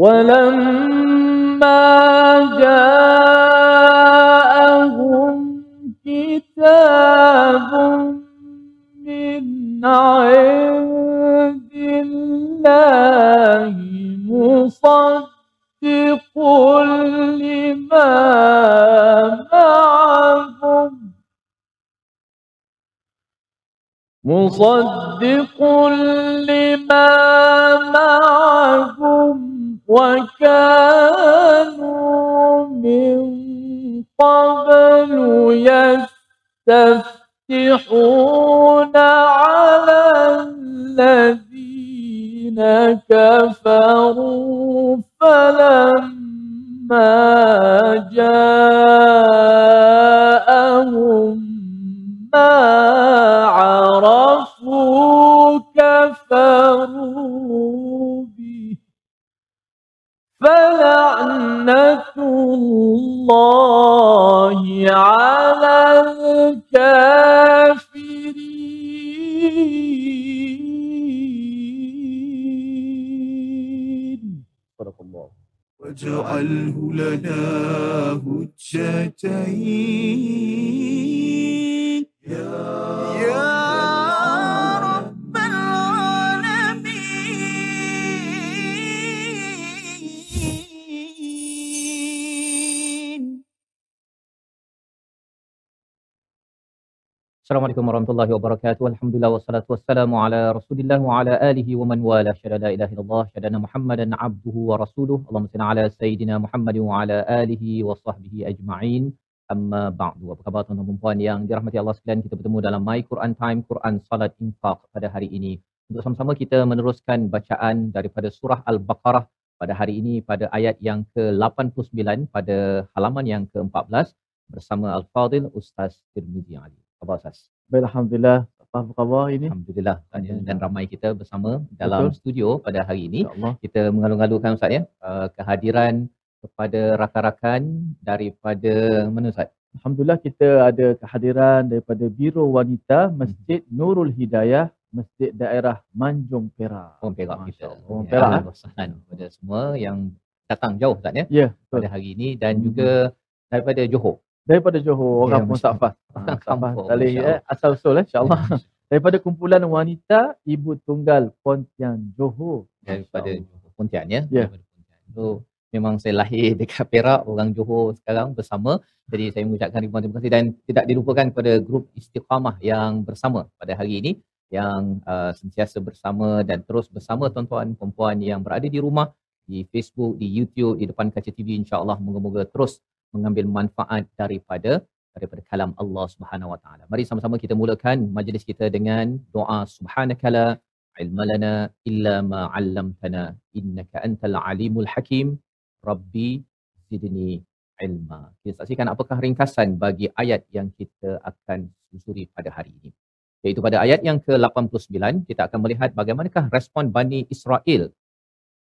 ولما جاءهم كتاب من عند الله مصدق لما معهم مصدق لما معهم. وكانوا من قبل يستفتحون على الذين كفروا فلما جاءهم واجعله لنا هجتين. Assalamualaikum warahmatullahi wabarakatuh. Alhamdulillah wassalatu wassalamu ala Rasulillah wa ala alihi wa man wala. Syada la ilaha illallah, syada Muhammadan abduhu wa rasuluh. Allahumma salli ala sayidina Muhammad wa ala alihi wa sahbihi ajma'in. Amma ba'du. Apa khabar tuan-tuan dan puan yang dirahmati Allah sekalian? Kita bertemu dalam My Quran Time, Quran Salat Infaq pada hari ini. Untuk sama-sama kita meneruskan bacaan daripada surah Al-Baqarah pada hari ini pada ayat yang ke-89 pada halaman yang ke-14 bersama Al-Fadil Ustaz Tirmizi Ali. Khabar Ustaz? Baik, Alhamdulillah. Apa khabar ini? Alhamdulillah Ustaz, ya. dan ramai kita bersama Betul. dalam studio pada hari ini. Kita mengalu-alukan Ustaz ya uh, kehadiran kepada rakan-rakan daripada mana Ustaz? Alhamdulillah kita ada kehadiran daripada Biro Wanita Masjid Nurul Hidayah Masjid Daerah Manjung Perak. Orang Perak kita. Ya, Perak, sahlan kepada semua yang datang jauh Ustaz ya Ya, betul. pada hari ini dan Hmm. juga daripada Johor. Daripada Johor, orang Ya, Ha, Safah kampung, saling Masya eh, asal usul eh, insyaAllah. Daripada kumpulan wanita Ibu Tunggal Pontian Johor. daripada Johor Pontian ya. Ya. Daripada Pontian. So memang saya lahir dekat Perak, orang Johor sekarang bersama. Jadi saya mengucapkan ribuan terima kasih dan tidak dilupakan kepada grup Istiqamah yang bersama pada hari ini yang uh, sentiasa bersama dan terus bersama tuan-tuan perempuan yang berada di rumah di Facebook, di YouTube, di depan kaca TV insya-Allah moga-moga terus mengambil manfaat daripada daripada kalam Allah Subhanahu Wa Taala. Mari sama-sama kita mulakan majlis kita dengan doa subhanakala ilma lana illa ma 'allamtana innaka antal alimul hakim rabbi zidni ilma. Kita saksikan apakah ringkasan bagi ayat yang kita akan susuri pada hari ini. Iaitu pada ayat yang ke-89 kita akan melihat bagaimanakah respon Bani Israel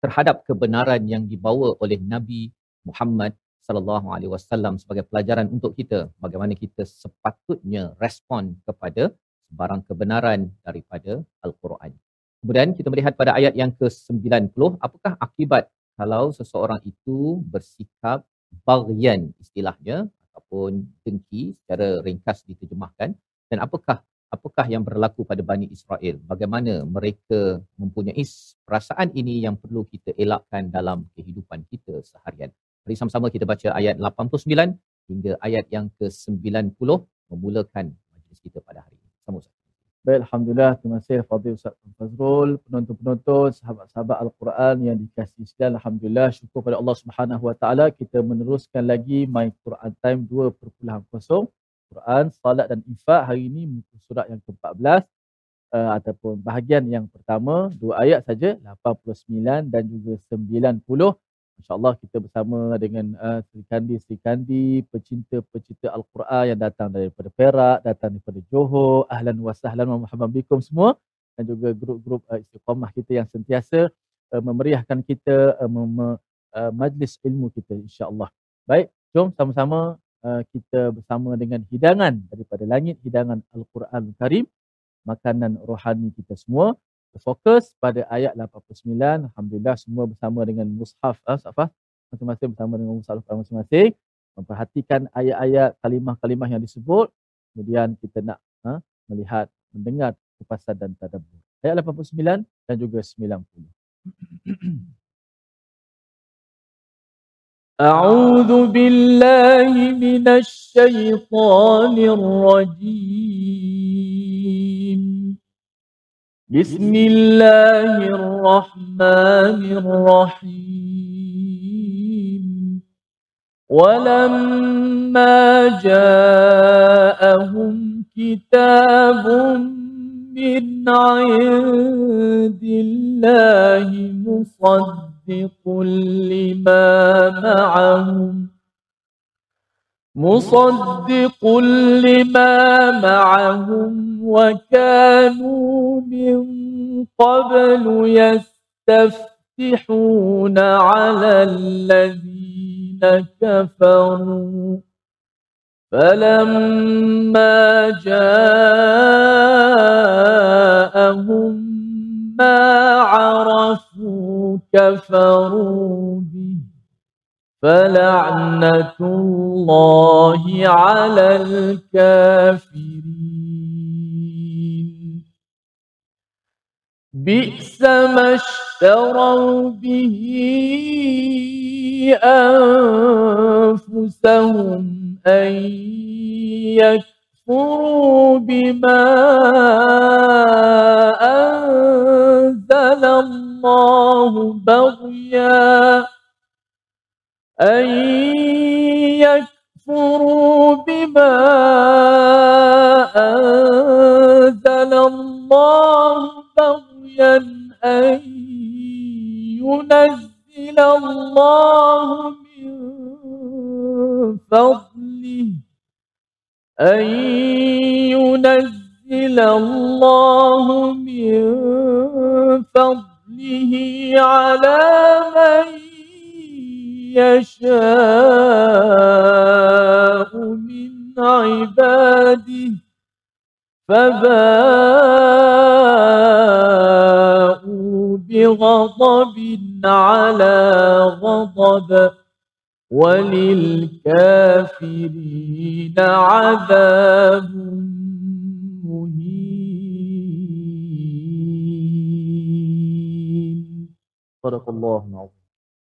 terhadap kebenaran yang dibawa oleh Nabi Muhammad sallallahu alaihi wasallam sebagai pelajaran untuk kita bagaimana kita sepatutnya respon kepada sebarang kebenaran daripada al-Quran. Kemudian kita melihat pada ayat yang ke-90 apakah akibat kalau seseorang itu bersikap baghyan istilahnya ataupun dengki secara ringkas diterjemahkan dan apakah apakah yang berlaku pada Bani Israel bagaimana mereka mempunyai perasaan ini yang perlu kita elakkan dalam kehidupan kita seharian Mari sama-sama kita baca ayat 89 hingga ayat yang ke-90 memulakan majlis kita pada hari ini. Sama Ustaz. Baik, Alhamdulillah. Terima kasih Fadil Ustaz Fazrul, penonton-penonton, sahabat-sahabat Al-Quran yang dikasihi sekalian. Alhamdulillah, syukur pada Allah Subhanahu Wa Taala kita meneruskan lagi My Quran Time 2.0 Quran, Salat dan Infak hari ini muka surat yang ke-14 uh, ataupun bahagian yang pertama dua ayat saja 89 dan juga 90 InsyaAllah kita bersama dengan uh, Sri Kandi, Sri Kandi, pecinta-pecinta Al-Quran yang datang daripada Perak, datang daripada Johor, ahlan wa sahlan wa marhaban bikum semua. Dan juga grup-grup uh, istiqamah kita yang sentiasa uh, memeriahkan kita uh, mem- uh, majlis ilmu kita insya-Allah. Baik, jom sama-sama uh, kita bersama dengan hidangan daripada langit, hidangan Al-Quran Karim, makanan rohani kita semua fokus pada ayat 89. Alhamdulillah semua bersama dengan mushaf ah, Safah. Masing-masing bersama dengan mushaf masing-masing. Memperhatikan ayat-ayat kalimah-kalimah yang disebut. Kemudian kita nak ha, melihat, mendengar kupasan dan tadabbur. Ayat 89 dan juga 90. أعوذ بالله من الشيطان الرجيم بسم الله الرحمن الرحيم. ولما جاءهم كتاب من عند الله مصدق لما معهم مصدق لما معهم وكانوا من قبل يستفتحون على الذين كفروا. فلما جاءهم ما عرفوا كفروا. فلعنة الله على الكافرين. بئس ما اشتروا به أنفسهم أن يكفروا بما أنزل الله بغياً. أن يكفروا بما أنزل الله بغيا أن ينزل الله من فضله. أن ينزل الله من فضله على من يشاء من عباده فباءوا بغضب على غضب وللكافرين عذاب مهين. صدق الله العظيم.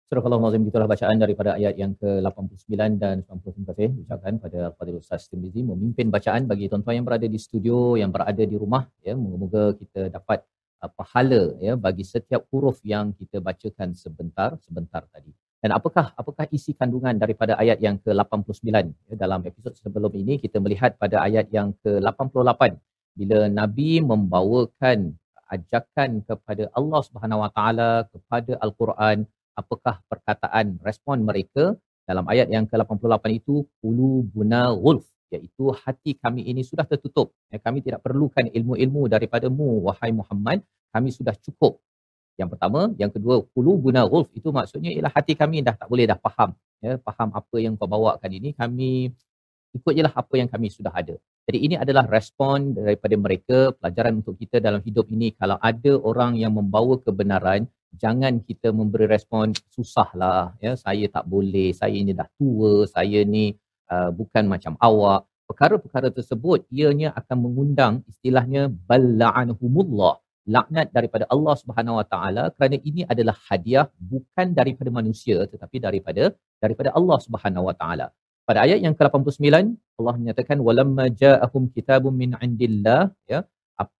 Surah Al-Nazim itulah bacaan daripada ayat yang ke-89 dan 90 terima kasih ucapkan pada Fadil Ustaz Tirmizi memimpin bacaan bagi tuan-tuan yang berada di studio yang berada di rumah ya moga-moga kita dapat uh, pahala ya bagi setiap huruf yang kita bacakan sebentar sebentar tadi. Dan apakah apakah isi kandungan daripada ayat yang ke-89 ya, dalam episod sebelum ini kita melihat pada ayat yang ke-88 bila Nabi membawakan ajakan kepada Allah Subhanahu Wa Taala kepada Al-Quran apakah perkataan respon mereka dalam ayat yang ke-88 itu ulu buna gulf iaitu hati kami ini sudah tertutup. Ya, kami tidak perlukan ilmu-ilmu daripadamu wahai Muhammad. Kami sudah cukup. Yang pertama. Yang kedua ulu buna gulf itu maksudnya ialah hati kami dah tak boleh dah faham. Ya faham apa yang kau bawakan ini kami ikut jelah apa yang kami sudah ada. Jadi ini adalah respon daripada mereka pelajaran untuk kita dalam hidup ini. Kalau ada orang yang membawa kebenaran jangan kita memberi respon susahlah ya. Saya tak boleh saya ini dah tua saya ni uh, bukan macam awak. Perkara-perkara tersebut ianya akan mengundang istilahnya bal'anhumullah laknat daripada Allah Subhanahu Wa Taala. Kerana ini adalah hadiah bukan daripada manusia tetapi daripada daripada Allah Subhanahu Wa Taala. Pada ayat yang ke-89 Allah menyatakan walamma ja'ahum kitabun min indillah ya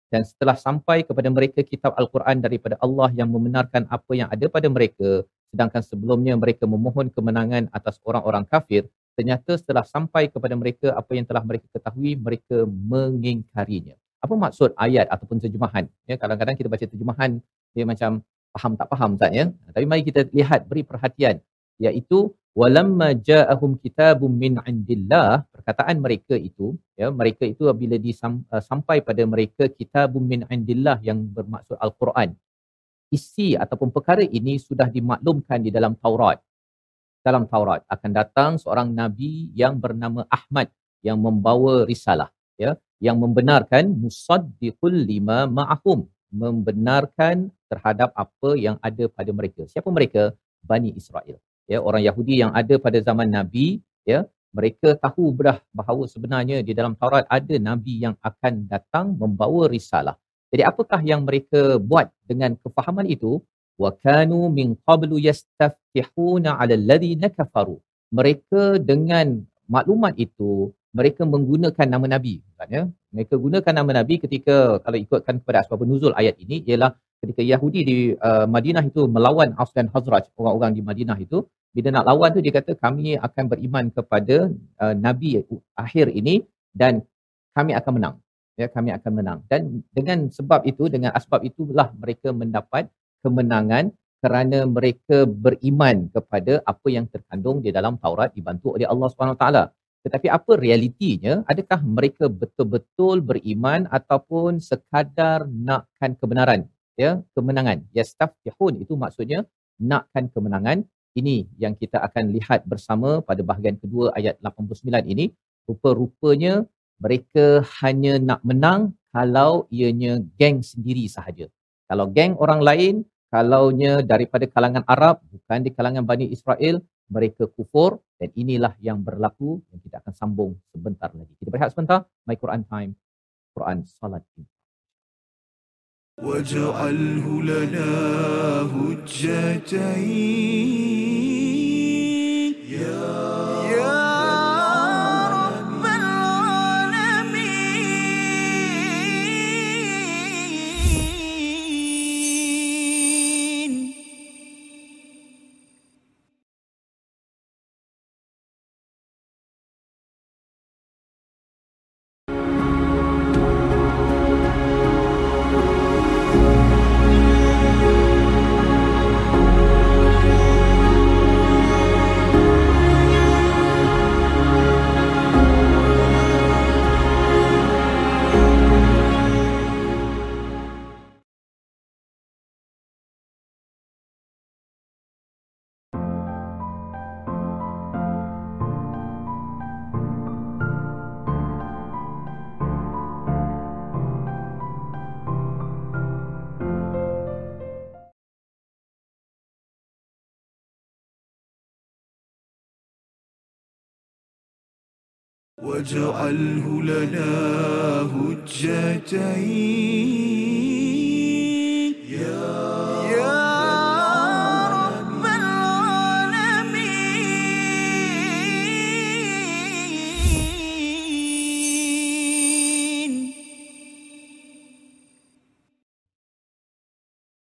dan setelah sampai kepada mereka kitab Al-Quran daripada Allah yang membenarkan apa yang ada pada mereka sedangkan sebelumnya mereka memohon kemenangan atas orang-orang kafir ternyata setelah sampai kepada mereka apa yang telah mereka ketahui mereka mengingkarinya. Apa maksud ayat ataupun terjemahan? Ya kadang-kadang kita baca terjemahan dia macam faham tak faham Ustaz ya. Tapi mari kita lihat beri perhatian. Iaitu walamma ja'ahum kitabun min indillah perkataan mereka itu ya mereka itu bila disampai uh, pada mereka kitabun min indillah yang bermaksud al-Quran isi ataupun perkara ini sudah dimaklumkan di dalam Taurat dalam Taurat akan datang seorang nabi yang bernama Ahmad yang membawa risalah ya yang membenarkan musaddiqul lima ma'ahum membenarkan terhadap apa yang ada pada mereka. Siapa mereka? Bani Israel. Ya, orang Yahudi yang ada pada zaman Nabi, ya, mereka tahu bedah bahawa sebenarnya di dalam Taurat ada nabi yang akan datang membawa risalah. Jadi apakah yang mereka buat dengan kefahaman itu? Wa kanu min qablu yastaftihuna 'ala alladhina kafaru. Mereka dengan maklumat itu mereka menggunakan nama nabi kan ya mereka gunakan nama nabi ketika kalau ikutkan kepada asbab nuzul ayat ini ialah ketika Yahudi di uh, Madinah itu melawan Aus dan Hazraj orang-orang di Madinah itu bila nak lawan tu dia kata kami akan beriman kepada uh, nabi akhir ini dan kami akan menang. Ya kami akan menang. Dan dengan sebab itu dengan asbab itulah mereka mendapat kemenangan kerana mereka beriman kepada apa yang terkandung di dalam Taurat dibantu oleh Allah Subhanahu taala. Tetapi apa realitinya? Adakah mereka betul-betul beriman ataupun sekadar nakkan kebenaran? Ya kemenangan. Yastaftihun itu maksudnya nakkan kemenangan ini yang kita akan lihat bersama pada bahagian kedua ayat 89 ini rupa-rupanya mereka hanya nak menang kalau ianya geng sendiri sahaja kalau geng orang lain kalaunya daripada kalangan Arab bukan di kalangan Bani Israel mereka kufur dan inilah yang berlaku yang kita akan sambung sebentar lagi kita berehat sebentar my Quran time Quran salat ini واجعله لنا هجتين واجعله لنا هجتين. يا رب العالمين.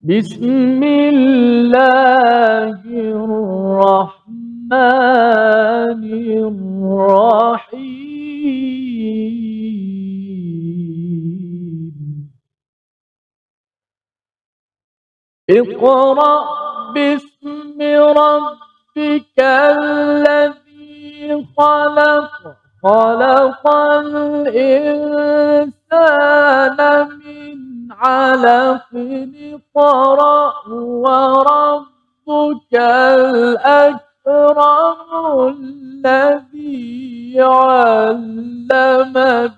بسم الله الرحمن الرحيم. اقرأ باسم ربك الذي خلق خلق الإنسان من علق. اقرأ وربك الأكرم. الذي علم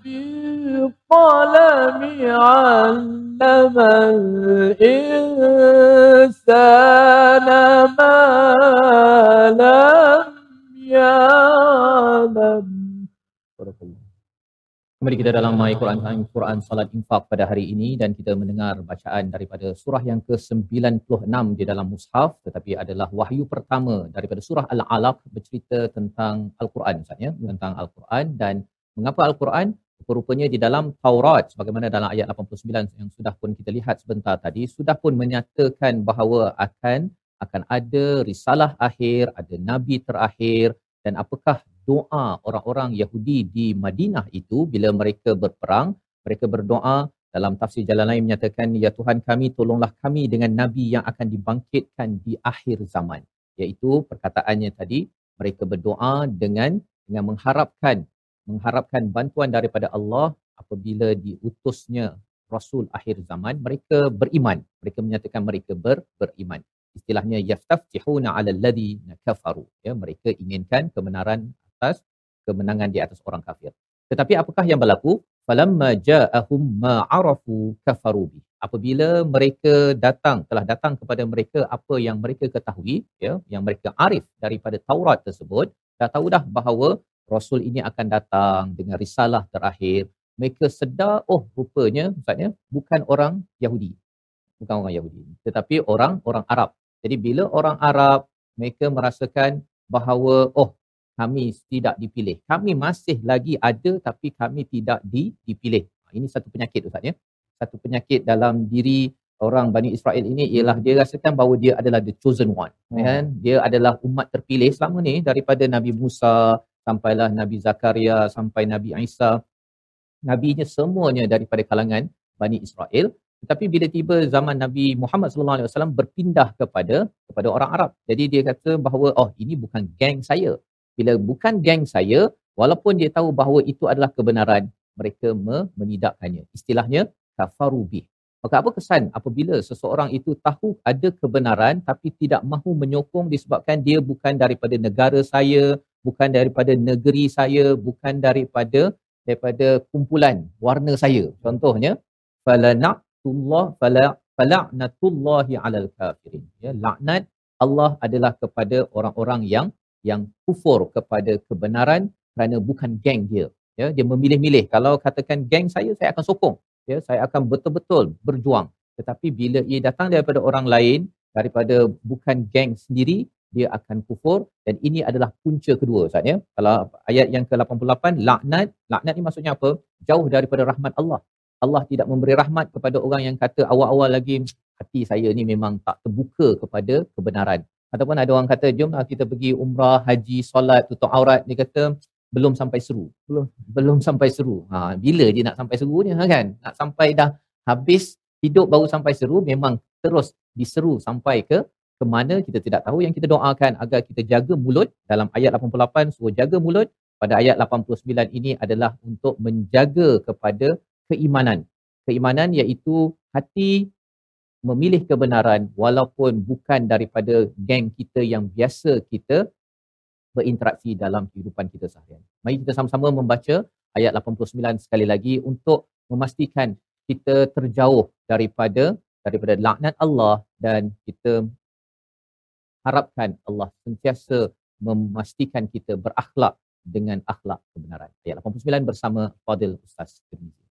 بالقلم علم الإنسان ما لم يعلم. Kembali kita dalam My Quran Quran Salat Infak pada hari ini dan kita mendengar bacaan daripada surah yang ke-96 di dalam Mushaf tetapi adalah wahyu pertama daripada surah Al-Alaq bercerita tentang Al-Quran Ustaz ya, tentang Al-Quran dan mengapa Al-Quran? Rupanya di dalam Taurat sebagaimana dalam ayat 89 yang sudah pun kita lihat sebentar tadi sudah pun menyatakan bahawa akan akan ada risalah akhir, ada nabi terakhir dan apakah doa orang-orang Yahudi di Madinah itu bila mereka berperang, mereka berdoa dalam tafsir jalan lain menyatakan ya Tuhan kami tolonglah kami dengan nabi yang akan dibangkitkan di akhir zaman. Iaitu perkataannya tadi mereka berdoa dengan dengan mengharapkan mengharapkan bantuan daripada Allah apabila diutusnya rasul akhir zaman mereka beriman. Mereka menyatakan mereka ber, beriman. Istilahnya yastaftihuna 'ala alladhina kafaru. Ya mereka inginkan kebenaran atas kemenangan di atas orang kafir. Tetapi apakah yang berlaku? Falamma ja'ahum ma arafu kafaru bi. Apabila mereka datang telah datang kepada mereka apa yang mereka ketahui ya yang mereka arif daripada Taurat tersebut dah tahu dah bahawa rasul ini akan datang dengan risalah terakhir mereka sedar oh rupanya maksudnya bukan orang Yahudi. Bukan orang Yahudi tetapi orang orang Arab. Jadi bila orang Arab mereka merasakan bahawa oh kami tidak dipilih. Kami masih lagi ada tapi kami tidak dipilih. Ini satu penyakit ustaz ya. Satu penyakit dalam diri orang Bani Israel ini ialah dia rasakan bahawa dia adalah the chosen one hmm. kan? Dia adalah umat terpilih selama ni daripada Nabi Musa sampailah Nabi Zakaria sampai Nabi Isa. Nabinya semuanya daripada kalangan Bani Israel. Tetapi bila tiba zaman Nabi Muhammad sallallahu alaihi wasallam berpindah kepada kepada orang Arab. Jadi dia kata bahawa oh ini bukan geng saya bila bukan geng saya walaupun dia tahu bahawa itu adalah kebenaran mereka menidakkannya istilahnya kafaru bih. Maka apa kesan apabila seseorang itu tahu ada kebenaran tapi tidak mahu menyokong disebabkan dia bukan daripada negara saya, bukan daripada negeri saya, bukan daripada daripada kumpulan warna saya. Contohnya falanatullah fala fala'natullahi 'alal kafirin. Ya, laknat Allah adalah kepada orang-orang yang yang kufur kepada kebenaran kerana bukan geng dia. Ya, dia memilih-milih. Kalau katakan geng saya, saya akan sokong. Ya saya akan betul-betul berjuang. Tetapi bila ia datang daripada orang lain daripada bukan geng sendiri dia akan kufur. Dan ini adalah punca kedua Ustaz ya. Kalau ayat yang ke-88 laknat. Laknat ni maksudnya apa? Jauh daripada rahmat Allah. Allah tidak memberi rahmat kepada orang yang kata awal-awal lagi hati saya ni memang tak terbuka kepada kebenaran ataupun ada orang kata jomlah kita pergi umrah haji solat tutup aurat dia kata belum sampai seru. Belum belum sampai seru. Ha bila dia nak sampai serunya ha, kan? Nak sampai dah habis hidup baru sampai seru memang terus diseru sampai ke ke mana kita tidak tahu yang kita doakan agar kita jaga mulut dalam ayat 88 suruh jaga mulut pada ayat 89 ini adalah untuk menjaga kepada keimanan. Keimanan iaitu hati memilih kebenaran walaupun bukan daripada geng kita yang biasa kita berinteraksi dalam kehidupan kita seharian. Mari kita sama-sama membaca ayat 89 sekali lagi untuk memastikan kita terjauh daripada daripada laknat Allah dan kita harapkan Allah sentiasa memastikan kita berakhlak dengan akhlak kebenaran. Ayat 89 bersama Fadil Ustaz Tirmizi.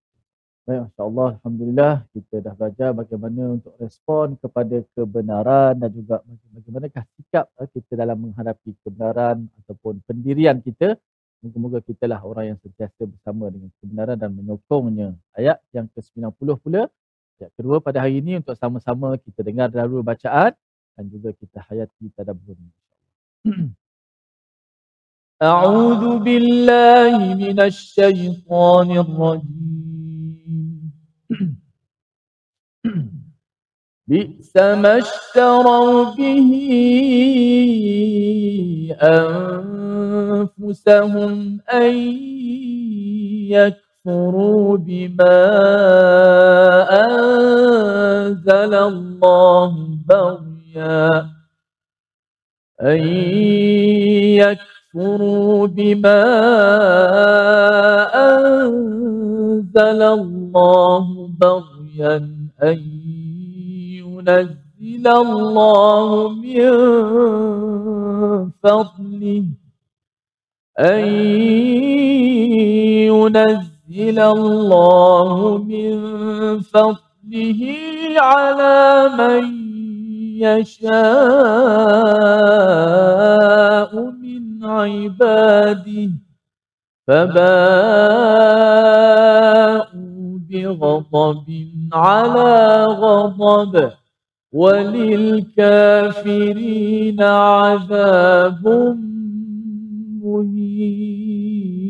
Baik, Masya Allah, Alhamdulillah kita dah belajar bagaimana untuk respon kepada kebenaran dan juga bagaimanakah sikap eh, kita dalam menghadapi kebenaran ataupun pendirian kita. Moga-moga kita lah orang yang sentiasa bersama dengan kebenaran dan menyokongnya. Ayat yang ke-90 pula, ayat kedua pada hari ini untuk sama-sama kita dengar dahulu bacaan dan juga kita hayati tadabbur. أعوذ بالله من الشيطان الرجيم بئس ما اشتروا به أنفسهم أن يكفروا بما أنزل الله بغيا. أن يكفروا بما أنزل الله بغيا أن ينزل الله من فضله. أن ينزل الله من فضله على من يشاء من عباده. فباءوا بغضب على غضب وللكافرين عذاب مهين.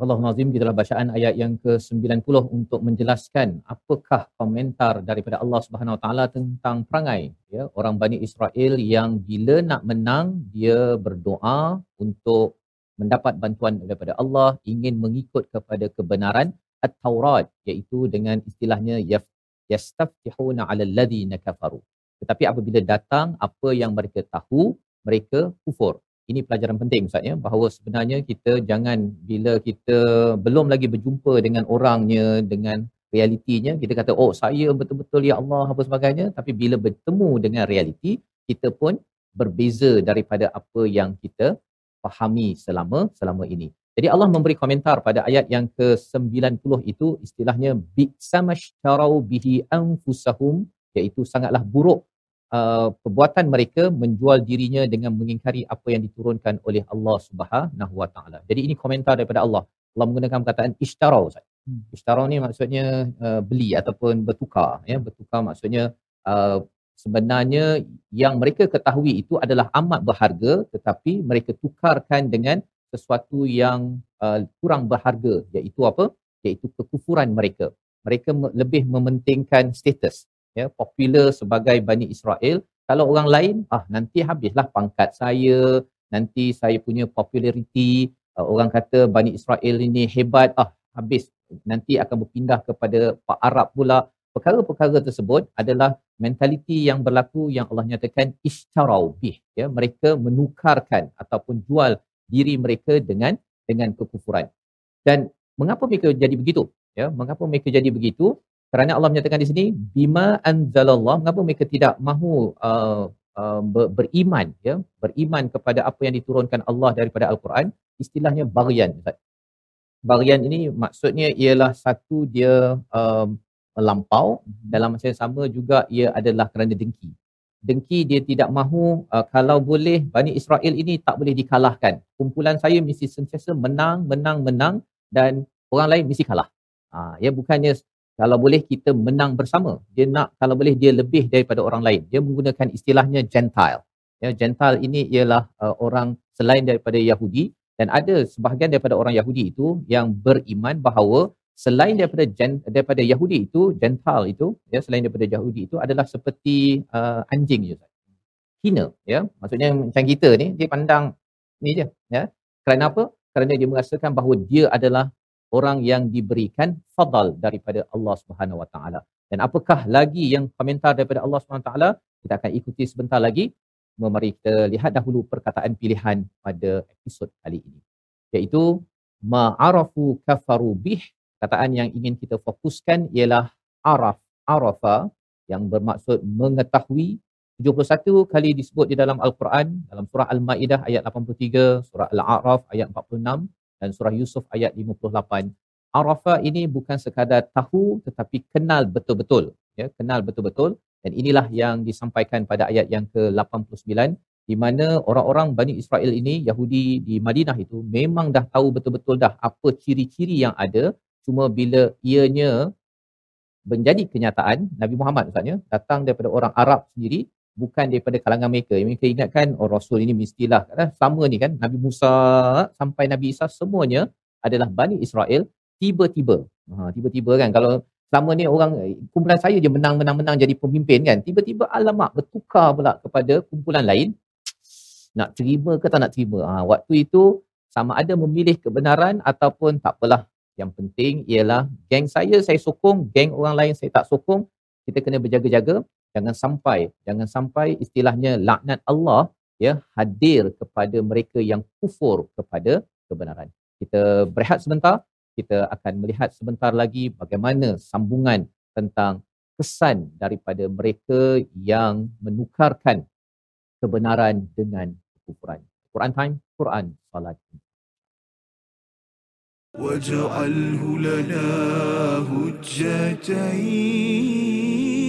Allah Nazim kita dalam bacaan ayat yang ke-90 untuk menjelaskan apakah komentar daripada Allah Subhanahu Wa Taala tentang perangai ya orang Bani Israel yang bila nak menang dia berdoa untuk mendapat bantuan daripada Allah ingin mengikut kepada kebenaran at-Taurat iaitu dengan istilahnya yastaftihuna 'ala alladhina kafaru. Tetapi apabila datang apa yang mereka tahu mereka kufur ini pelajaran penting Ustaz ya bahawa sebenarnya kita jangan bila kita belum lagi berjumpa dengan orangnya dengan realitinya kita kata oh saya betul-betul ya Allah apa sebagainya tapi bila bertemu dengan realiti kita pun berbeza daripada apa yang kita fahami selama selama ini. Jadi Allah memberi komentar pada ayat yang ke-90 itu istilahnya bi'samashtaraw bihi anfusahum iaitu sangatlah buruk uh, perbuatan mereka menjual dirinya dengan mengingkari apa yang diturunkan oleh Allah Subhanahu Wa Taala. Jadi ini komentar daripada Allah. Allah menggunakan perkataan ishtarau. Hmm. Ishtarau ni maksudnya uh, beli ataupun bertukar ya bertukar maksudnya uh, sebenarnya yang mereka ketahui itu adalah amat berharga tetapi mereka tukarkan dengan sesuatu yang uh, kurang berharga iaitu apa iaitu kekufuran mereka mereka lebih mementingkan status ya popular sebagai Bani Israel. Kalau orang lain ah nanti habislah pangkat saya nanti saya punya populariti. Uh, orang kata Bani Israel ini hebat ah habis. Nanti akan berpindah kepada Pak Arab pula. Perkara-perkara tersebut adalah mentaliti yang berlaku yang Allah nyatakan ishtarau bih ya. Mereka menukarkan ataupun jual diri mereka dengan dengan kekufuran. Dan mengapa mereka jadi begitu? Ya mengapa mereka jadi begitu kerana Allah menyatakan di sini bima anzalallah mengapa mereka tidak mahu uh, uh, beriman ya beriman kepada apa yang diturunkan Allah daripada al-Quran? Istilahnya barian Ustaz. Barian ini maksudnya ialah satu dia um, melampau dalam masa yang sama juga ia adalah kerana dengki. Dengki dia tidak mahu uh, kalau boleh Bani Israel ini tak boleh dikalahkan. Kumpulan saya mesti sentiasa menang menang menang dan orang lain mesti kalah. Uh, ya bukannya kalau boleh kita menang bersama. Dia nak kalau boleh dia lebih daripada orang lain. Dia menggunakan istilahnya gentile. Ya gentile ini ialah uh, orang selain daripada Yahudi dan ada sebahagian daripada orang Yahudi itu yang beriman bahawa selain daripada gen, daripada Yahudi itu gentile itu ya selain daripada Yahudi itu adalah seperti uh, anjing je hina ya. Maksudnya macam kita ni dia pandang ni je ya. Kerana apa? Kerana dia merasakan bahawa dia adalah orang yang diberikan fadal daripada Allah Subhanahu Wa Taala. Dan apakah lagi yang komentar daripada Allah Subhanahu Wa Taala? Kita akan ikuti sebentar lagi. Mari kita lihat dahulu perkataan pilihan pada episod kali ini. Iaitu ma'arafu kafaru bih. Kataan yang ingin kita fokuskan ialah araf, arafa yang bermaksud mengetahui 71 kali disebut di dalam Al-Quran dalam surah Al-Maidah ayat 83, surah Al-A'raf ayat 46 dan surah Yusuf ayat 58. Arafah ini bukan sekadar tahu tetapi kenal betul-betul. Ya, kenal betul-betul. Dan inilah yang disampaikan pada ayat yang ke-89 di mana orang-orang Bani Israel ini, Yahudi di Madinah itu memang dah tahu betul-betul dah apa ciri-ciri yang ada. Cuma bila ianya menjadi kenyataan, Nabi Muhammad misalnya datang daripada orang Arab sendiri, bukan daripada kalangan mereka. Mereka ingatkan oh Rasul ini mestilah kan sama ni kan Nabi Musa sampai Nabi Isa semuanya adalah Bani Israel tiba-tiba. Ha, tiba-tiba kan kalau selama ni orang kumpulan saya je menang-menang-menang jadi pemimpin kan. Tiba-tiba alamak bertukar pula kepada kumpulan lain. Nak terima ke tak nak terima. Ha, waktu itu sama ada memilih kebenaran ataupun tak apalah. Yang penting ialah geng saya saya sokong, geng orang lain saya tak sokong. Kita kena berjaga-jaga jangan sampai jangan sampai istilahnya laknat Allah ya hadir kepada mereka yang kufur kepada kebenaran. Kita berehat sebentar, kita akan melihat sebentar lagi bagaimana sambungan tentang kesan daripada mereka yang menukarkan kebenaran dengan kekufuran. Quran time, Quran salat. واجعله لنا هجتين يا رب العالمين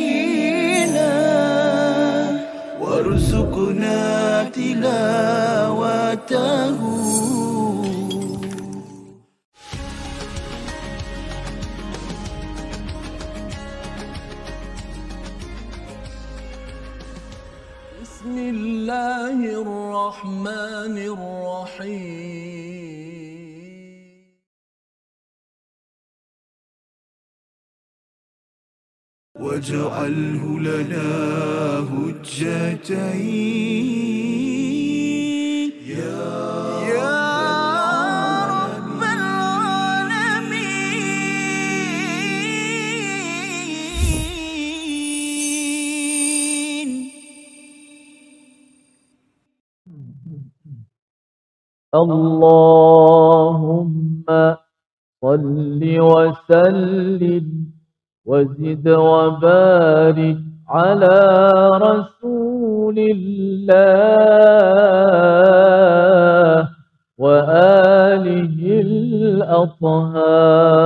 الرحمن الرحيم. واجعله لنا هجتين. اللهم صل وسلم وزد وبارك على رسول الله وآله الأطهار.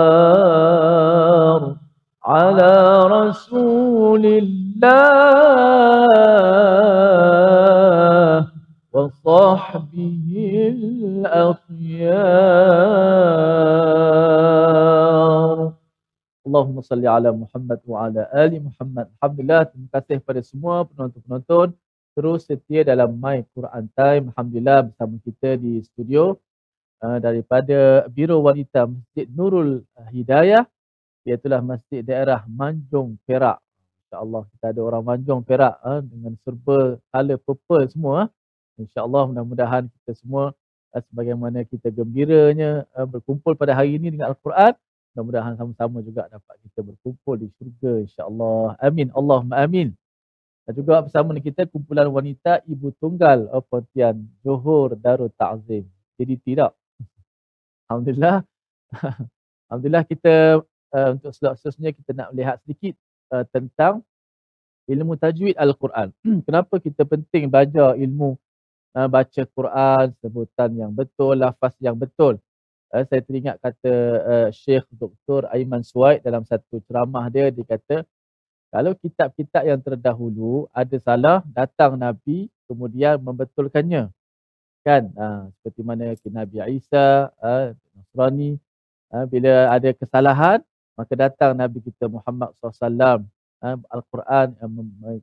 Salli ala Muhammad wa ala ali Muhammad. Alhamdulillah, terima kasih kepada semua penonton-penonton terus setia dalam My Quran Time. Alhamdulillah bersama kita di studio uh, daripada Biro Wanita Masjid Nurul Hidayah iaitulah Masjid Daerah Manjung Perak. InsyaAllah kita ada orang Manjung Perak uh, dengan serba color purple semua. Uh. InsyaAllah mudah-mudahan kita semua uh, sebagaimana kita gembiranya uh, berkumpul pada hari ini dengan Al-Quran Mudah-mudahan sama-sama juga dapat kita berkumpul di syurga insya-Allah. Amin. Allahumma amin. Dan juga bersama dengan kita kumpulan wanita Ibu Tunggal of Pontian Johor Darul Ta'zim. Jadi tidak. Alhamdulillah. Alhamdulillah kita uh, untuk seterusnya kita nak melihat sedikit uh, tentang ilmu tajwid Al-Quran. Kenapa kita penting belajar ilmu uh, baca Quran, sebutan yang betul, lafaz yang betul uh, saya teringat kata uh, Syekh Dr. Aiman Suwaid dalam satu ceramah dia dia kata kalau kitab-kitab yang terdahulu ada salah datang Nabi kemudian membetulkannya. Kan? Uh, seperti mana Nabi Isa uh, Nasrani uh, bila ada kesalahan maka datang Nabi kita Muhammad SAW uh, Al-Quran yang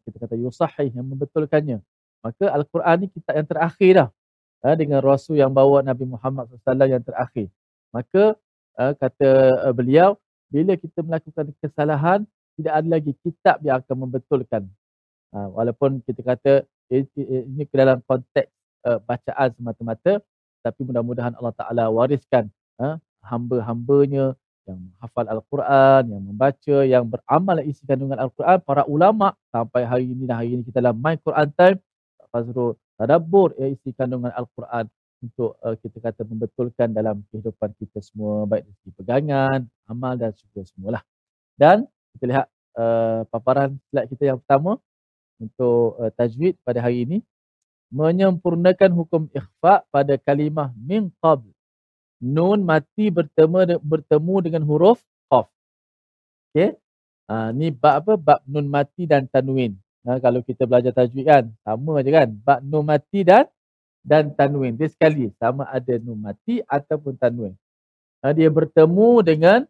kita kata yusahih yang membetulkannya. Maka Al-Quran ni kitab yang terakhir dah uh, dengan Rasul yang bawa Nabi Muhammad SAW yang terakhir maka uh, kata uh, beliau bila kita melakukan kesalahan tidak ada lagi kitab yang akan membetulkan. Uh, walaupun kita kata ini ke dalam konteks uh, bacaan semata-mata tapi mudah-mudahan Allah Taala wariskan uh, hamba-hambanya yang hafal Al-Quran, yang membaca, yang beramal isi kandungan Al-Quran, para ulama sampai hari ini dan hari ini kita dalam My Quran Time, Fazrul Tadabbur yang isi kandungan Al-Quran untuk uh, kita kata membetulkan dalam kehidupan kita semua baik dari pegangan, amal dan juga semualah. Dan kita lihat uh, paparan slide kita yang pertama untuk uh, tajwid pada hari ini menyempurnakan hukum ikhfa pada kalimah min qabl. Nun mati bertemu bertemu dengan huruf qaf. Okey. Uh, ni bab apa? Bab nun mati dan tanwin. Nah, kalau kita belajar tajwid kan, sama aja kan? Bab nun mati dan dan tanwin. Dia sekali sama ada nun mati ataupun tanwin. Ha, dia bertemu dengan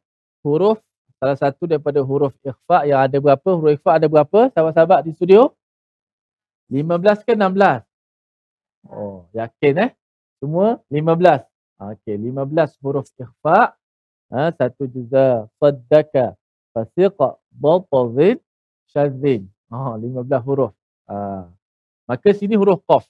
huruf salah satu daripada huruf ikhfa yang ada berapa? Huruf ikhfa ada berapa? Sahabat-sahabat di studio? 15 ke 16? Oh, yakin eh? Semua 15. Ha, okey, 15 huruf ikhfa. Ha, satu juga faddaka fasiqa batazin syazin. Ha, 15 huruf. Ha. Maka sini huruf qaf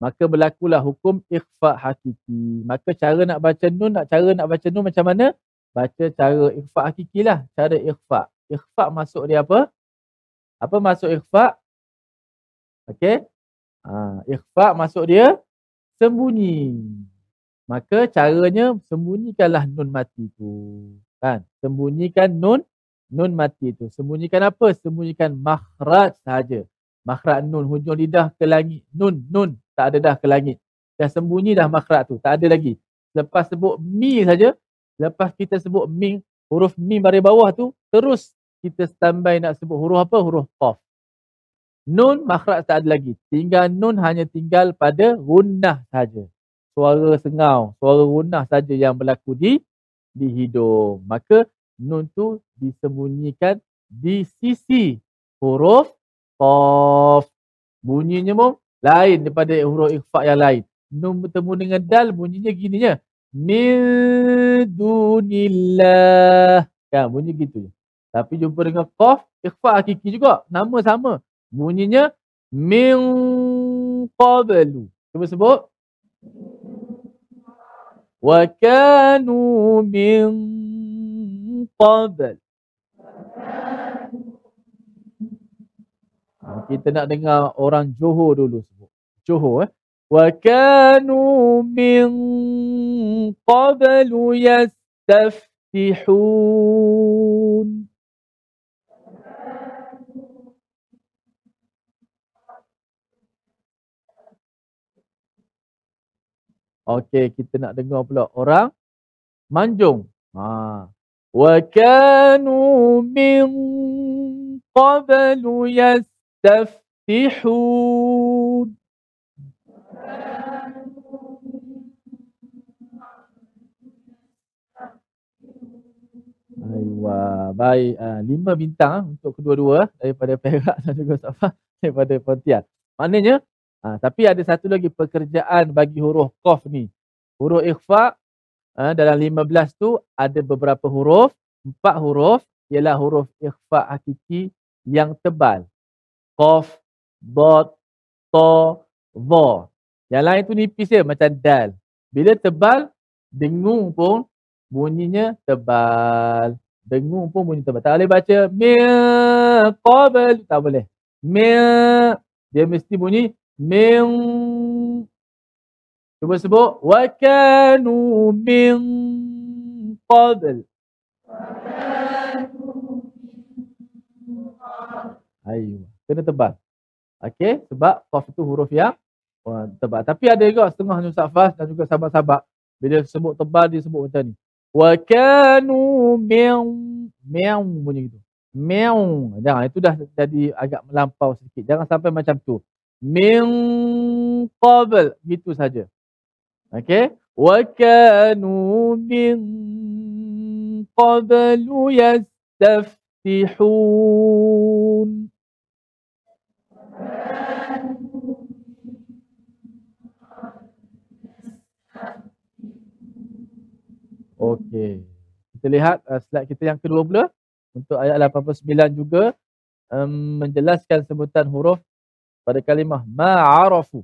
maka berlakulah hukum ikhfa hakiki. Maka cara nak baca nun, nak cara nak baca nun macam mana? Baca cara ikhfa hakiki lah. Cara ikhfa. Ikhfa masuk dia apa? Apa masuk ikhfa? Okey. Ha, ikhfa masuk dia sembunyi. Maka caranya sembunyikanlah nun mati tu. Kan? Sembunyikan nun nun mati tu. Sembunyikan apa? Sembunyikan makhraj sahaja. Makhraj nun hujung lidah ke langit. Nun, nun tak ada dah ke langit. Dah sembunyi dah makhraj tu, tak ada lagi. Lepas sebut mi saja, lepas kita sebut mi, huruf mi baris bawah tu, terus kita standby nak sebut huruf apa? Huruf qaf. Nun makhraj tak ada lagi. Tinggal nun hanya tinggal pada gunnah saja. Suara sengau, suara gunnah saja yang berlaku di di hidung. Maka nun tu disembunyikan di sisi huruf qaf. Bunyinya pun lain daripada huruf ikhfa yang lain. Nun bertemu dengan dal bunyinya gini je. Min dunillah. Kan bunyi gitu je. Tapi jumpa dengan qaf, ikhfa hakiki juga. Nama sama. Bunyinya min qablu. Cuba sebut. Wa kanu min qabl. Kita nak dengar orang Johor dulu sebut. Johor eh. Wa kanu min qablu yastaftihun. Okey, kita nak dengar pula orang Manjung. Ha. Wa kanu min qablu yastaftihun. Aywa, baik. Uh, lima bintang untuk kedua-dua daripada Perak dan juga Sabah daripada Pontian. Maknanya Ha, tapi ada satu lagi pekerjaan bagi huruf Qaf ni. Huruf ikhfa ha, dalam 15 tu ada beberapa huruf. Empat huruf ialah huruf ikhfa hakiki yang tebal. Qaf, Dot, To, Vo. Yang lain tu nipis je macam Dal. Bila tebal, dengung pun bunyinya tebal. Dengung pun bunyi tebal. Tak boleh baca mi' qabl. Tak boleh. Mi' dia mesti bunyi min cuba sebut wa kanu min qabl ayo kena tebal. Okey sebab qaf itu huruf yang tebal. Tapi ada juga setengah nusafas dan juga sahabat-sahabat bila sebut tebal dia sebut macam ni. Wa kanu min min bunyi gitu. Meong. Jangan itu dah jadi agak melampau sedikit. Jangan sampai macam tu. Min qabl. Gitu saja. Okey. Wa kanu min qablu yastaftihun Okey. Kita lihat uh, slide kita yang kedua pula untuk ayat 89 juga um, menjelaskan sebutan huruf pada kalimah ma'arafu.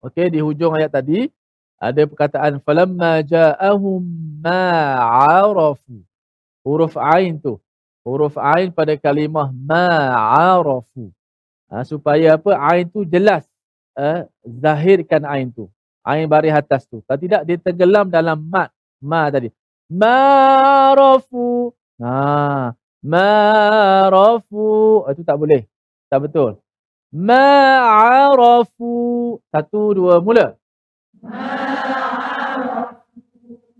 Okey, di hujung ayat tadi ada perkataan falamma ja'ahum ma'arafu. Huruf ain tu. Huruf ain pada kalimah ma'arafu. Ha, supaya apa? Ain tu jelas. Eh, zahirkan ain tu. Ain baris atas tu. Kalau tidak, dia tenggelam dalam mat. Ma tadi. Ma'arafu. Ha, ma'arafu. Itu tak boleh. Tak betul ma'arafu satu dua mula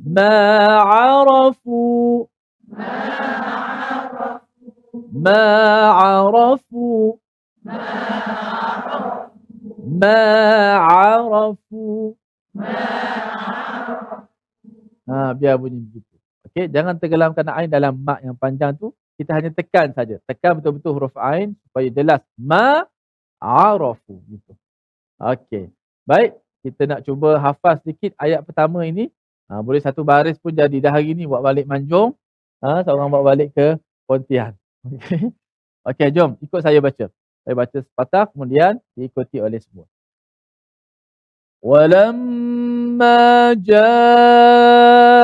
ma'arafu ma'arafu ma'arafu Ha, biar bunyi begitu. Okey, jangan tenggelamkan ain dalam mak yang panjang tu. Kita hanya tekan saja. Tekan betul-betul huruf ain supaya jelas ma arafu gitu. Okey. Baik, kita nak cuba hafaz sedikit ayat pertama ini. Ha, boleh satu baris pun jadi dah hari ni buat balik Manjung. Ha, seorang buat balik ke Pontian. Okey. Okey, jom ikut saya baca. Saya baca sepatah kemudian diikuti oleh semua. ولما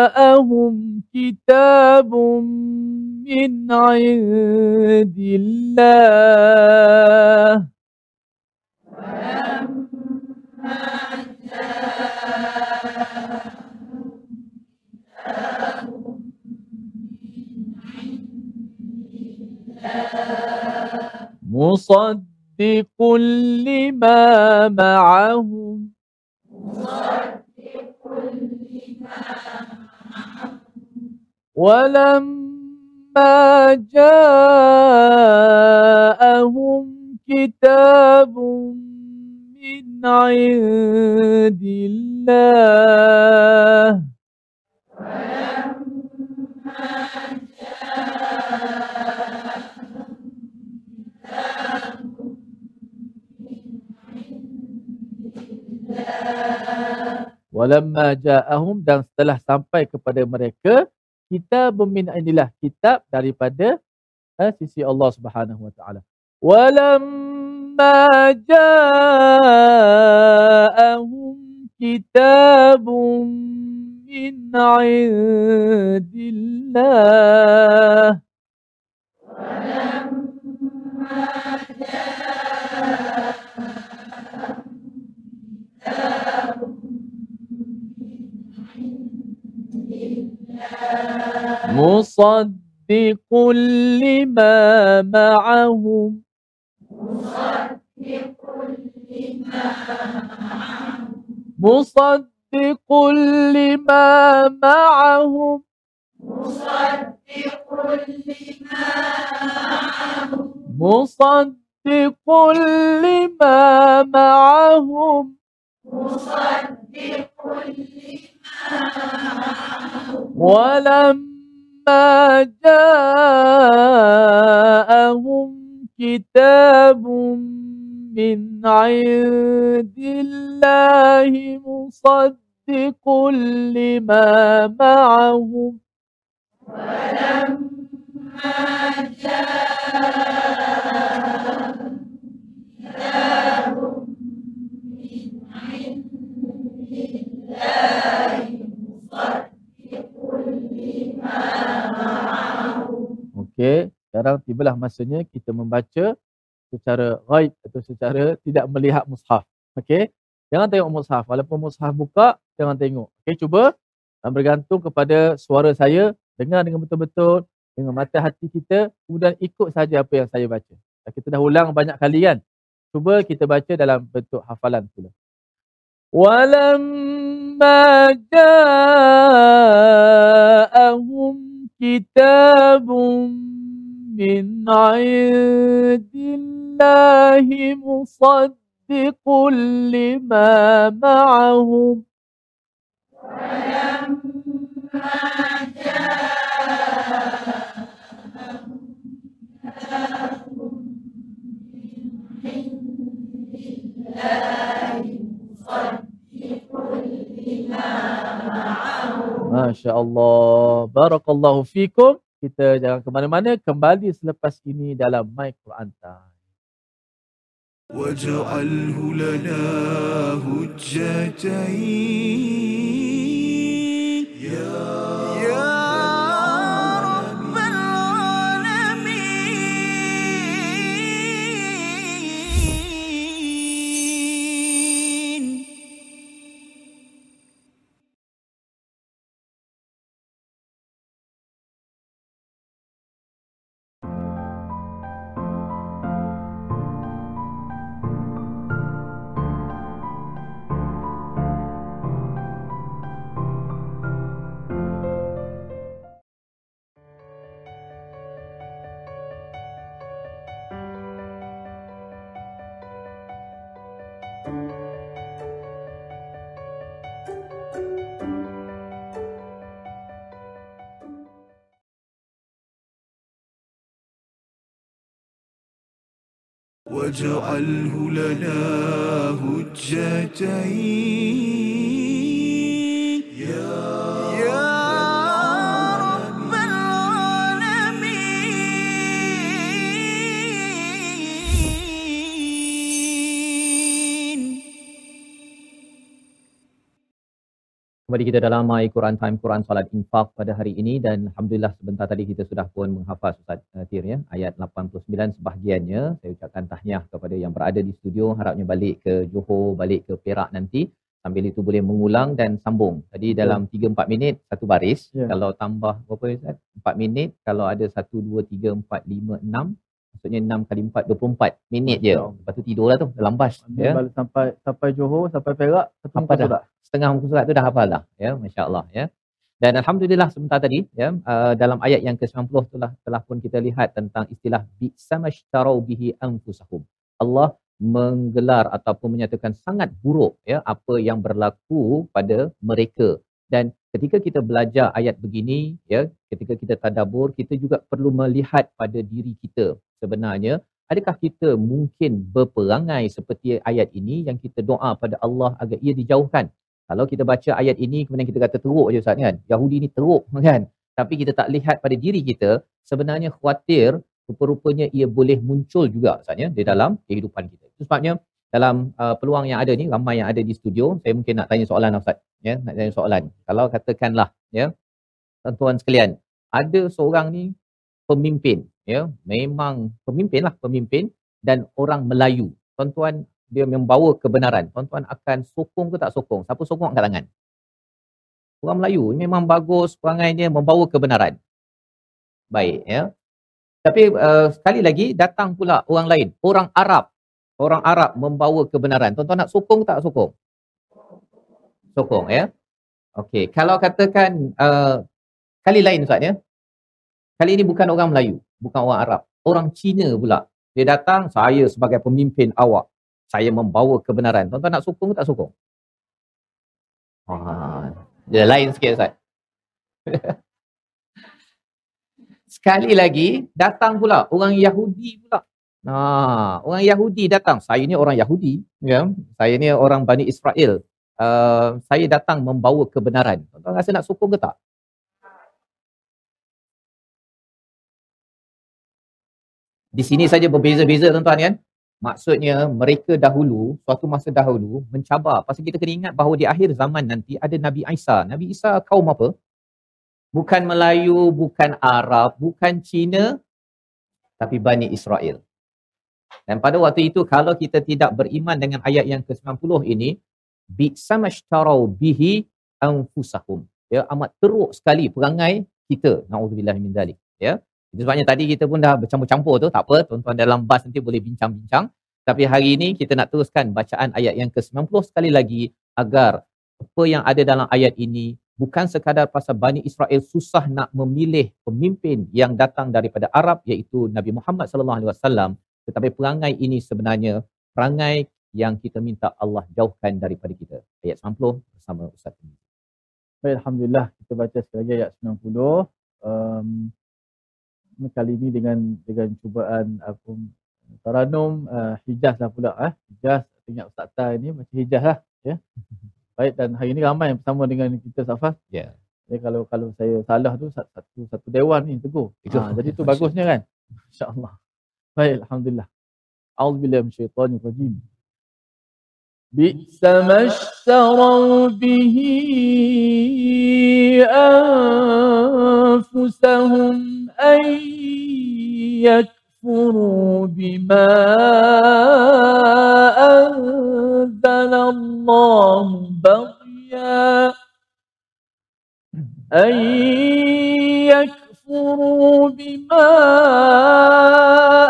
جاءهم كتاب من عند الله. ولما مصدق لما معهم مصدق لما معهم. ولما جاءهم كتاب من عند الله. Walamma ja'ahum dan setelah sampai kepada mereka kita min indillah kitab daripada eh, sisi Allah Subhanahu wa taala. Walamma ja'ahum kitabun min 'indillah مصدق لما معهم. مصدق لما معهم. مصدق لما معهم. مصدق لما معهم مصدق لما معهم مصدق لما معهم ولم فلما جاءهم كتاب من عند الله مصدق لما معهم. ولما جاءهم كتاب من عند الله مصدق Okey, sekarang tibalah masanya kita membaca secara ghaib atau secara tidak melihat mushaf. Okey. Jangan tengok mushaf. Walaupun mushaf buka, jangan tengok. Okey, cuba bergantung kepada suara saya, dengar dengan betul-betul dengan mata hati kita, kemudian ikut saja apa yang saya baca. Kita dah ulang banyak kali kan? Cuba kita baca dalam bentuk hafalan pula. لما جاءهم كتاب من عند الله مصدق لما معهم. ولما جاءهم من عند الله مصدق Masya Allah. Barakallahu fikum. Kita jangan ke mana-mana. Kembali selepas ini dalam My Quran Time. واجعله لنا هجتين واجعله لنا هجتين. Kembali kita dalam My Quran Time Quran Salat Infak pada hari ini dan Alhamdulillah sebentar tadi kita sudah pun menghafaz Ustaz uh, Tir ya, ayat 89 sebahagiannya. Saya ucapkan tahniah kepada yang berada di studio, harapnya balik ke Johor, balik ke Perak nanti. Sambil itu boleh mengulang dan sambung. Tadi dalam 3-4 minit satu baris. Ya. Kalau tambah berapa Ustaz? 4 minit. Kalau ada 1, 2, 3, 4, 5, 6. Maksudnya 6 kali 4, 24 minit je. Lepas tu tidur lah tu dalam bas. Ya. balik sampai sampai Johor, sampai Perak, satu muka surat. setengah muka surat tu dah hafal dah ya masya-Allah ya dan alhamdulillah sebentar tadi ya uh, dalam ayat yang ke-90 telah telah pun kita lihat tentang istilah bi'samastarau bihi anfusahum Allah menggelar ataupun menyatakan sangat buruk ya apa yang berlaku pada mereka dan ketika kita belajar ayat begini ya ketika kita tadabbur kita juga perlu melihat pada diri kita sebenarnya adakah kita mungkin berperangai seperti ayat ini yang kita doa pada Allah agar ia dijauhkan kalau kita baca ayat ini kemudian kita kata teruk je Ustaz kan. Yahudi ni teruk kan. Tapi kita tak lihat pada diri kita sebenarnya khawatir rupa-rupanya ia boleh muncul juga Ustaz ya di dalam kehidupan kita. Itu sebabnya dalam uh, peluang yang ada ni ramai yang ada di studio saya mungkin nak tanya soalan Ustaz ya nak tanya soalan. Kalau katakanlah ya tuan-tuan sekalian ada seorang ni pemimpin ya memang pemimpin lah pemimpin dan orang Melayu. Tuan-tuan dia membawa kebenaran. Tuan-tuan akan sokong ke tak sokong? Siapa sokong angkat tangan? Orang Melayu memang bagus perangainya membawa kebenaran. Baik ya. Tapi uh, sekali lagi datang pula orang lain, orang Arab. Orang Arab membawa kebenaran. Tuan-tuan nak sokong tak sokong? Sokong ya. Okey, kalau katakan uh, kali lain Ustaz ya. Kali ini bukan orang Melayu, bukan orang Arab. Orang Cina pula. Dia datang, saya sebagai pemimpin awak. Saya membawa kebenaran. Tuan-tuan nak sokong ke tak sokong? Ah, dia lain sikit Ustaz. Sekali lagi datang pula orang Yahudi pula. Nah, orang Yahudi datang. Saya ni orang Yahudi, ya. Saya ni orang Bani Israel. Uh, saya datang membawa kebenaran. Tuan-tuan rasa nak sokong ke tak? Di sini saja berbeza-beza tuan-tuan kan. Maksudnya mereka dahulu, suatu masa dahulu mencabar. Pasal kita kena ingat bahawa di akhir zaman nanti ada Nabi Isa. Nabi Isa kaum apa? Bukan Melayu, bukan Arab, bukan Cina, tapi Bani Israel. Dan pada waktu itu kalau kita tidak beriman dengan ayat yang ke-90 ini, bi'samashtaraw bihi anfusahum. Ya, amat teruk sekali perangai kita. Nauzubillah min zalik. Ya. Itu sebabnya tadi kita pun dah bercampur-campur tu. Tak apa, tuan-tuan dalam bas nanti boleh bincang-bincang. Tapi hari ini kita nak teruskan bacaan ayat yang ke-90 sekali lagi agar apa yang ada dalam ayat ini bukan sekadar pasal Bani Israel susah nak memilih pemimpin yang datang daripada Arab iaitu Nabi Muhammad sallallahu alaihi wasallam tetapi perangai ini sebenarnya perangai yang kita minta Allah jauhkan daripada kita. Ayat 90 bersama Ustaz. Baik, Alhamdulillah kita baca sekali lagi ayat 90. Um, kali ini dengan dengan cubaan apa Taranum uh, Hijaz lah pula eh. Hijaz ingat Ustaz Tai ni macam Hijaz lah ya. Baik dan hari ini ramai yang bersama dengan kita Safas. Ya. Yeah. Jadi kalau kalau saya salah tu satu satu dewan ni tegur. Ha, jadi tu bagusnya kan. Insya-Allah. Baik alhamdulillah. A'udzubillahi minasyaitonir rajim. بئس ما اشتروا به أنفسهم أن يكفروا بما أنزل الله بغيا. أن يكفروا بما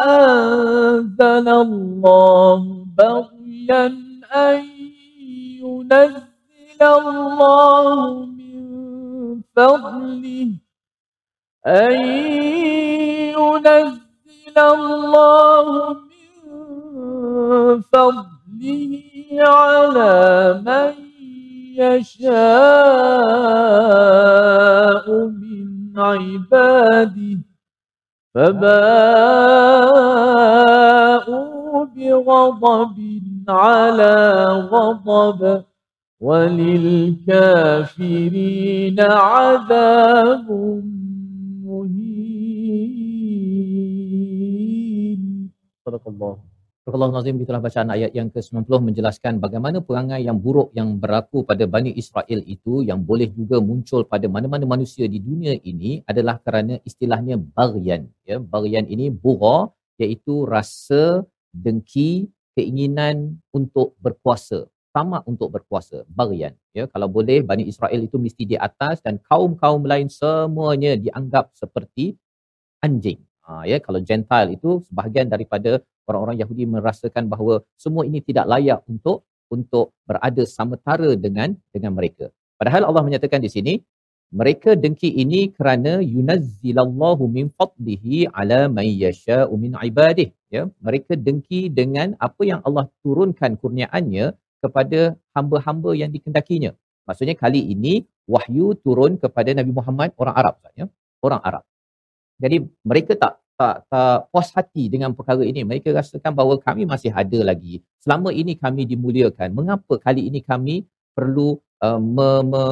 أنزل الله بغيا. أن ينزل الله من فضله. أن ينزل الله من فضله على من يشاء من عباده. فباءوا بغضب على غضب وللكافرين عذاب مهين صدق الله Allah Nazim itulah bacaan ayat yang ke-90 menjelaskan bagaimana perangai yang buruk yang berlaku pada Bani Israel itu yang boleh juga muncul pada mana-mana manusia di dunia ini adalah kerana istilahnya barian. Ya, barian ini bura iaitu rasa dengki, keinginan untuk berkuasa, sama untuk berkuasa, barian. Ya, kalau boleh Bani Israel itu mesti di atas dan kaum-kaum lain semuanya dianggap seperti anjing. Ha, ya, kalau Gentile itu sebahagian daripada orang-orang Yahudi merasakan bahawa semua ini tidak layak untuk untuk berada sementara dengan dengan mereka. Padahal Allah menyatakan di sini mereka dengki ini kerana yunazzilallahu min fadlihi ala man yasha'u min ibadih ya. Mereka dengki dengan apa yang Allah turunkan kurniaannya kepada hamba-hamba yang dikendakinya. Maksudnya kali ini wahyu turun kepada Nabi Muhammad orang Arab ya. Orang Arab. Jadi mereka tak tak tak puas hati dengan perkara ini. Mereka rasakan bahawa kami masih ada lagi. Selama ini kami dimuliakan. Mengapa kali ini kami perlu uh, me, me,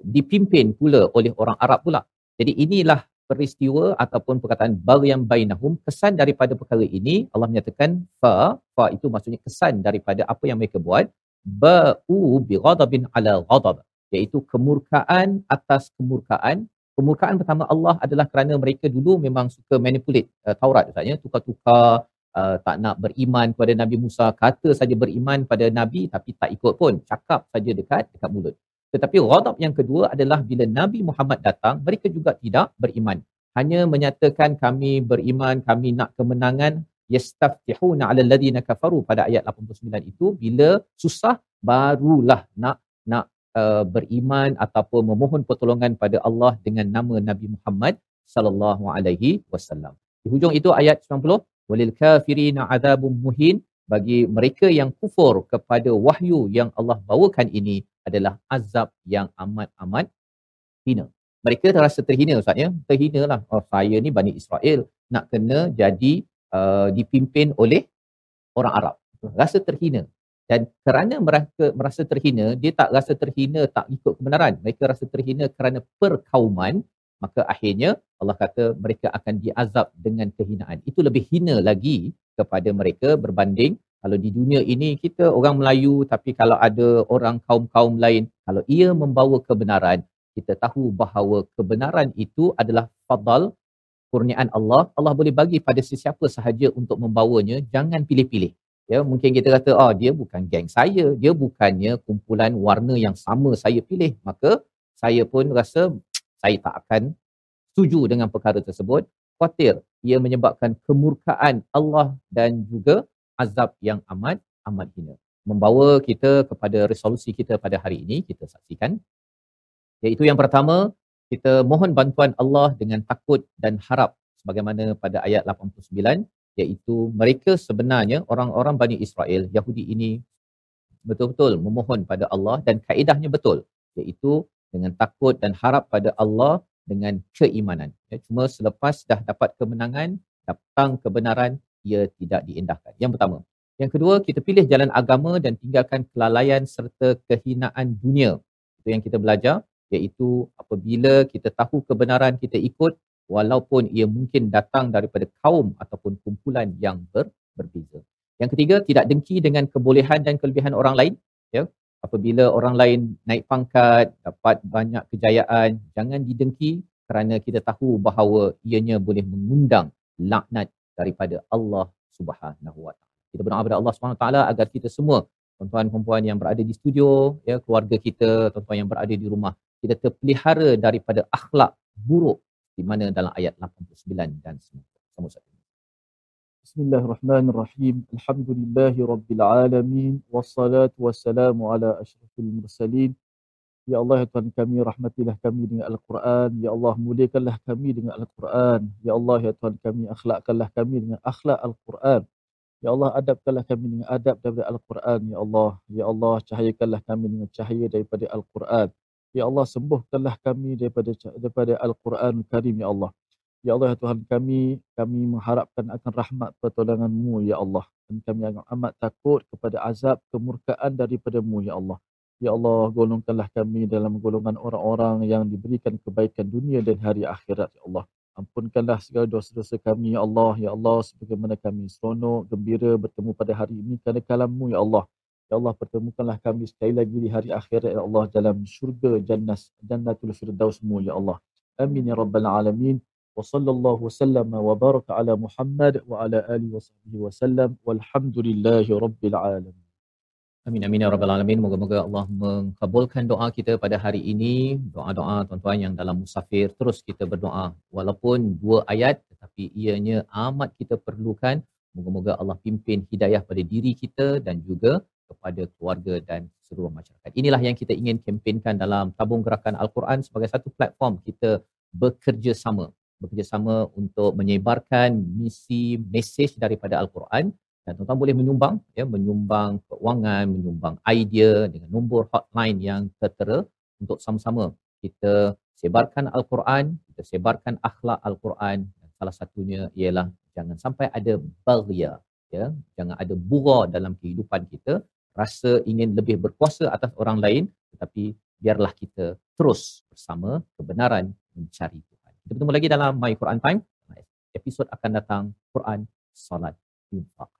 dipimpin pula oleh orang Arab pula. Jadi inilah peristiwa ataupun perkataan baghyan bainahum kesan daripada perkara ini Allah menyatakan fa fa itu maksudnya kesan daripada apa yang mereka buat ba'u bi ghadabin ala ghadab iaitu kemurkaan atas kemurkaan. Kemurkaan pertama Allah adalah kerana mereka dulu memang suka manipulate uh, Taurat katanya tukar-tukar uh, tak nak beriman kepada Nabi Musa kata saja beriman pada nabi tapi tak ikut pun cakap saja dekat dekat mulut tetapi ghadab yang kedua adalah bila Nabi Muhammad datang mereka juga tidak beriman hanya menyatakan kami beriman kami nak kemenangan yastaftihuna ala alladhina kafaru pada ayat 89 itu bila susah barulah nak nak uh, beriman ataupun memohon pertolongan pada Allah dengan nama Nabi Muhammad sallallahu alaihi wasallam. Di hujung itu ayat 90 walil kafirina adzabun muhin bagi mereka yang kufur kepada wahyu yang Allah bawakan ini adalah azab yang amat-amat hina. Mereka terasa terhina Ustaz ya. Terhina lah. Oh, saya ni Bani Israel nak kena jadi uh, dipimpin oleh orang Arab. Rasa terhina. Dan kerana mereka merasa terhina, dia tak rasa terhina tak ikut kebenaran. Mereka rasa terhina kerana perkauman, maka akhirnya Allah kata mereka akan diazab dengan kehinaan. Itu lebih hina lagi kepada mereka berbanding kalau di dunia ini kita orang Melayu tapi kalau ada orang kaum-kaum lain, kalau ia membawa kebenaran, kita tahu bahawa kebenaran itu adalah fadal kurniaan Allah. Allah boleh bagi pada sesiapa sahaja untuk membawanya, jangan pilih-pilih. Ya, mungkin kita kata, oh dia bukan geng saya, dia bukannya kumpulan warna yang sama saya pilih. Maka saya pun rasa saya tak akan setuju dengan perkara tersebut. Khawatir ia menyebabkan kemurkaan Allah dan juga azab yang amat amat hina. Membawa kita kepada resolusi kita pada hari ini, kita saksikan Iaitu yang pertama, kita mohon bantuan Allah dengan takut dan harap sebagaimana pada ayat 89 iaitu mereka sebenarnya orang-orang Bani Israel Yahudi ini betul-betul memohon pada Allah dan kaedahnya betul iaitu dengan takut dan harap pada Allah dengan keimanan. Ya, cuma selepas dah dapat kemenangan, datang kebenaran, ia tidak diindahkan. Yang pertama. Yang kedua, kita pilih jalan agama dan tinggalkan kelalaian serta kehinaan dunia. Itu yang kita belajar iaitu apabila kita tahu kebenaran kita ikut walaupun ia mungkin datang daripada kaum ataupun kumpulan yang ber, berbeza. Yang ketiga, tidak dengki dengan kebolehan dan kelebihan orang lain. Ya, apabila orang lain naik pangkat, dapat banyak kejayaan, jangan didengki kerana kita tahu bahawa ianya boleh mengundang laknat daripada Allah Subhanahu Wa Taala. Kita berdoa kepada Allah Subhanahu Wa Taala agar kita semua tuan-tuan dan puan yang berada di studio, ya keluarga kita, tuan-tuan yang berada di rumah kita terpelihara daripada akhlak buruk di mana dalam ayat 89 dan 90. Sama saja. Bismillahirrahmanirrahim. Alhamdulillahi rabbil alamin wassalatu wassalamu ala asyrafil mursalin. Ya Allah ya Tuhan kami rahmatilah kami dengan Al-Quran. Ya Allah muliakanlah kami dengan Al-Quran. Ya Allah ya Tuhan kami akhlakkanlah kami dengan akhlak Al-Quran. Ya Allah adabkanlah kami dengan adab daripada Al-Quran. Ya Allah, ya Allah cahayakanlah kami dengan cahaya daripada Al-Quran. Ya Allah sembuhkanlah kami daripada daripada Al-Quran Karim ya Allah. Ya Allah ya Tuhan kami kami mengharapkan akan rahmat pertolongan-Mu ya Allah dan kami amat takut kepada azab kemurkaan daripada-Mu ya Allah. Ya Allah golongkanlah kami dalam golongan orang-orang yang diberikan kebaikan dunia dan hari akhirat ya Allah. Ampunkanlah segala dosa-dosa kami ya Allah ya Allah sebagaimana kami seronok gembira bertemu pada hari ini kerana kalam-Mu ya Allah. Ya Allah pertemukanlah kami sekali lagi di hari akhirat ya Allah dalam syurga jannah jannatul firdausmu ya Allah. Amin ya rabbal alamin. Wa sallallahu wasallam wa baraka ala Muhammad wa ala alihi wa sahbihi wasallam walhamdulillahi rabbil alamin. Amin amin ya rabbal alamin. Moga-moga Allah mengabulkan doa kita pada hari ini. Doa-doa tuan-tuan yang dalam musafir terus kita berdoa walaupun dua ayat tetapi ianya amat kita perlukan. Moga-moga Allah pimpin hidayah pada diri kita dan juga kepada keluarga dan seluruh masyarakat. Inilah yang kita ingin kempenkan dalam tabung gerakan Al-Quran sebagai satu platform kita bekerjasama bekerjasama untuk menyebarkan misi mesej daripada Al-Quran dan tuan-tuan boleh menyumbang ya menyumbang keuangan menyumbang idea dengan nombor hotline yang tertera untuk sama-sama kita sebarkan Al-Quran kita sebarkan akhlak Al-Quran dan salah satunya ialah jangan sampai ada baghya ya jangan ada bura dalam kehidupan kita rasa ingin lebih berkuasa atas orang lain tetapi biarlah kita terus bersama kebenaran mencari Tuhan. Kita bertemu lagi dalam My Quran Time. Episod akan datang Quran, Salat, Infak.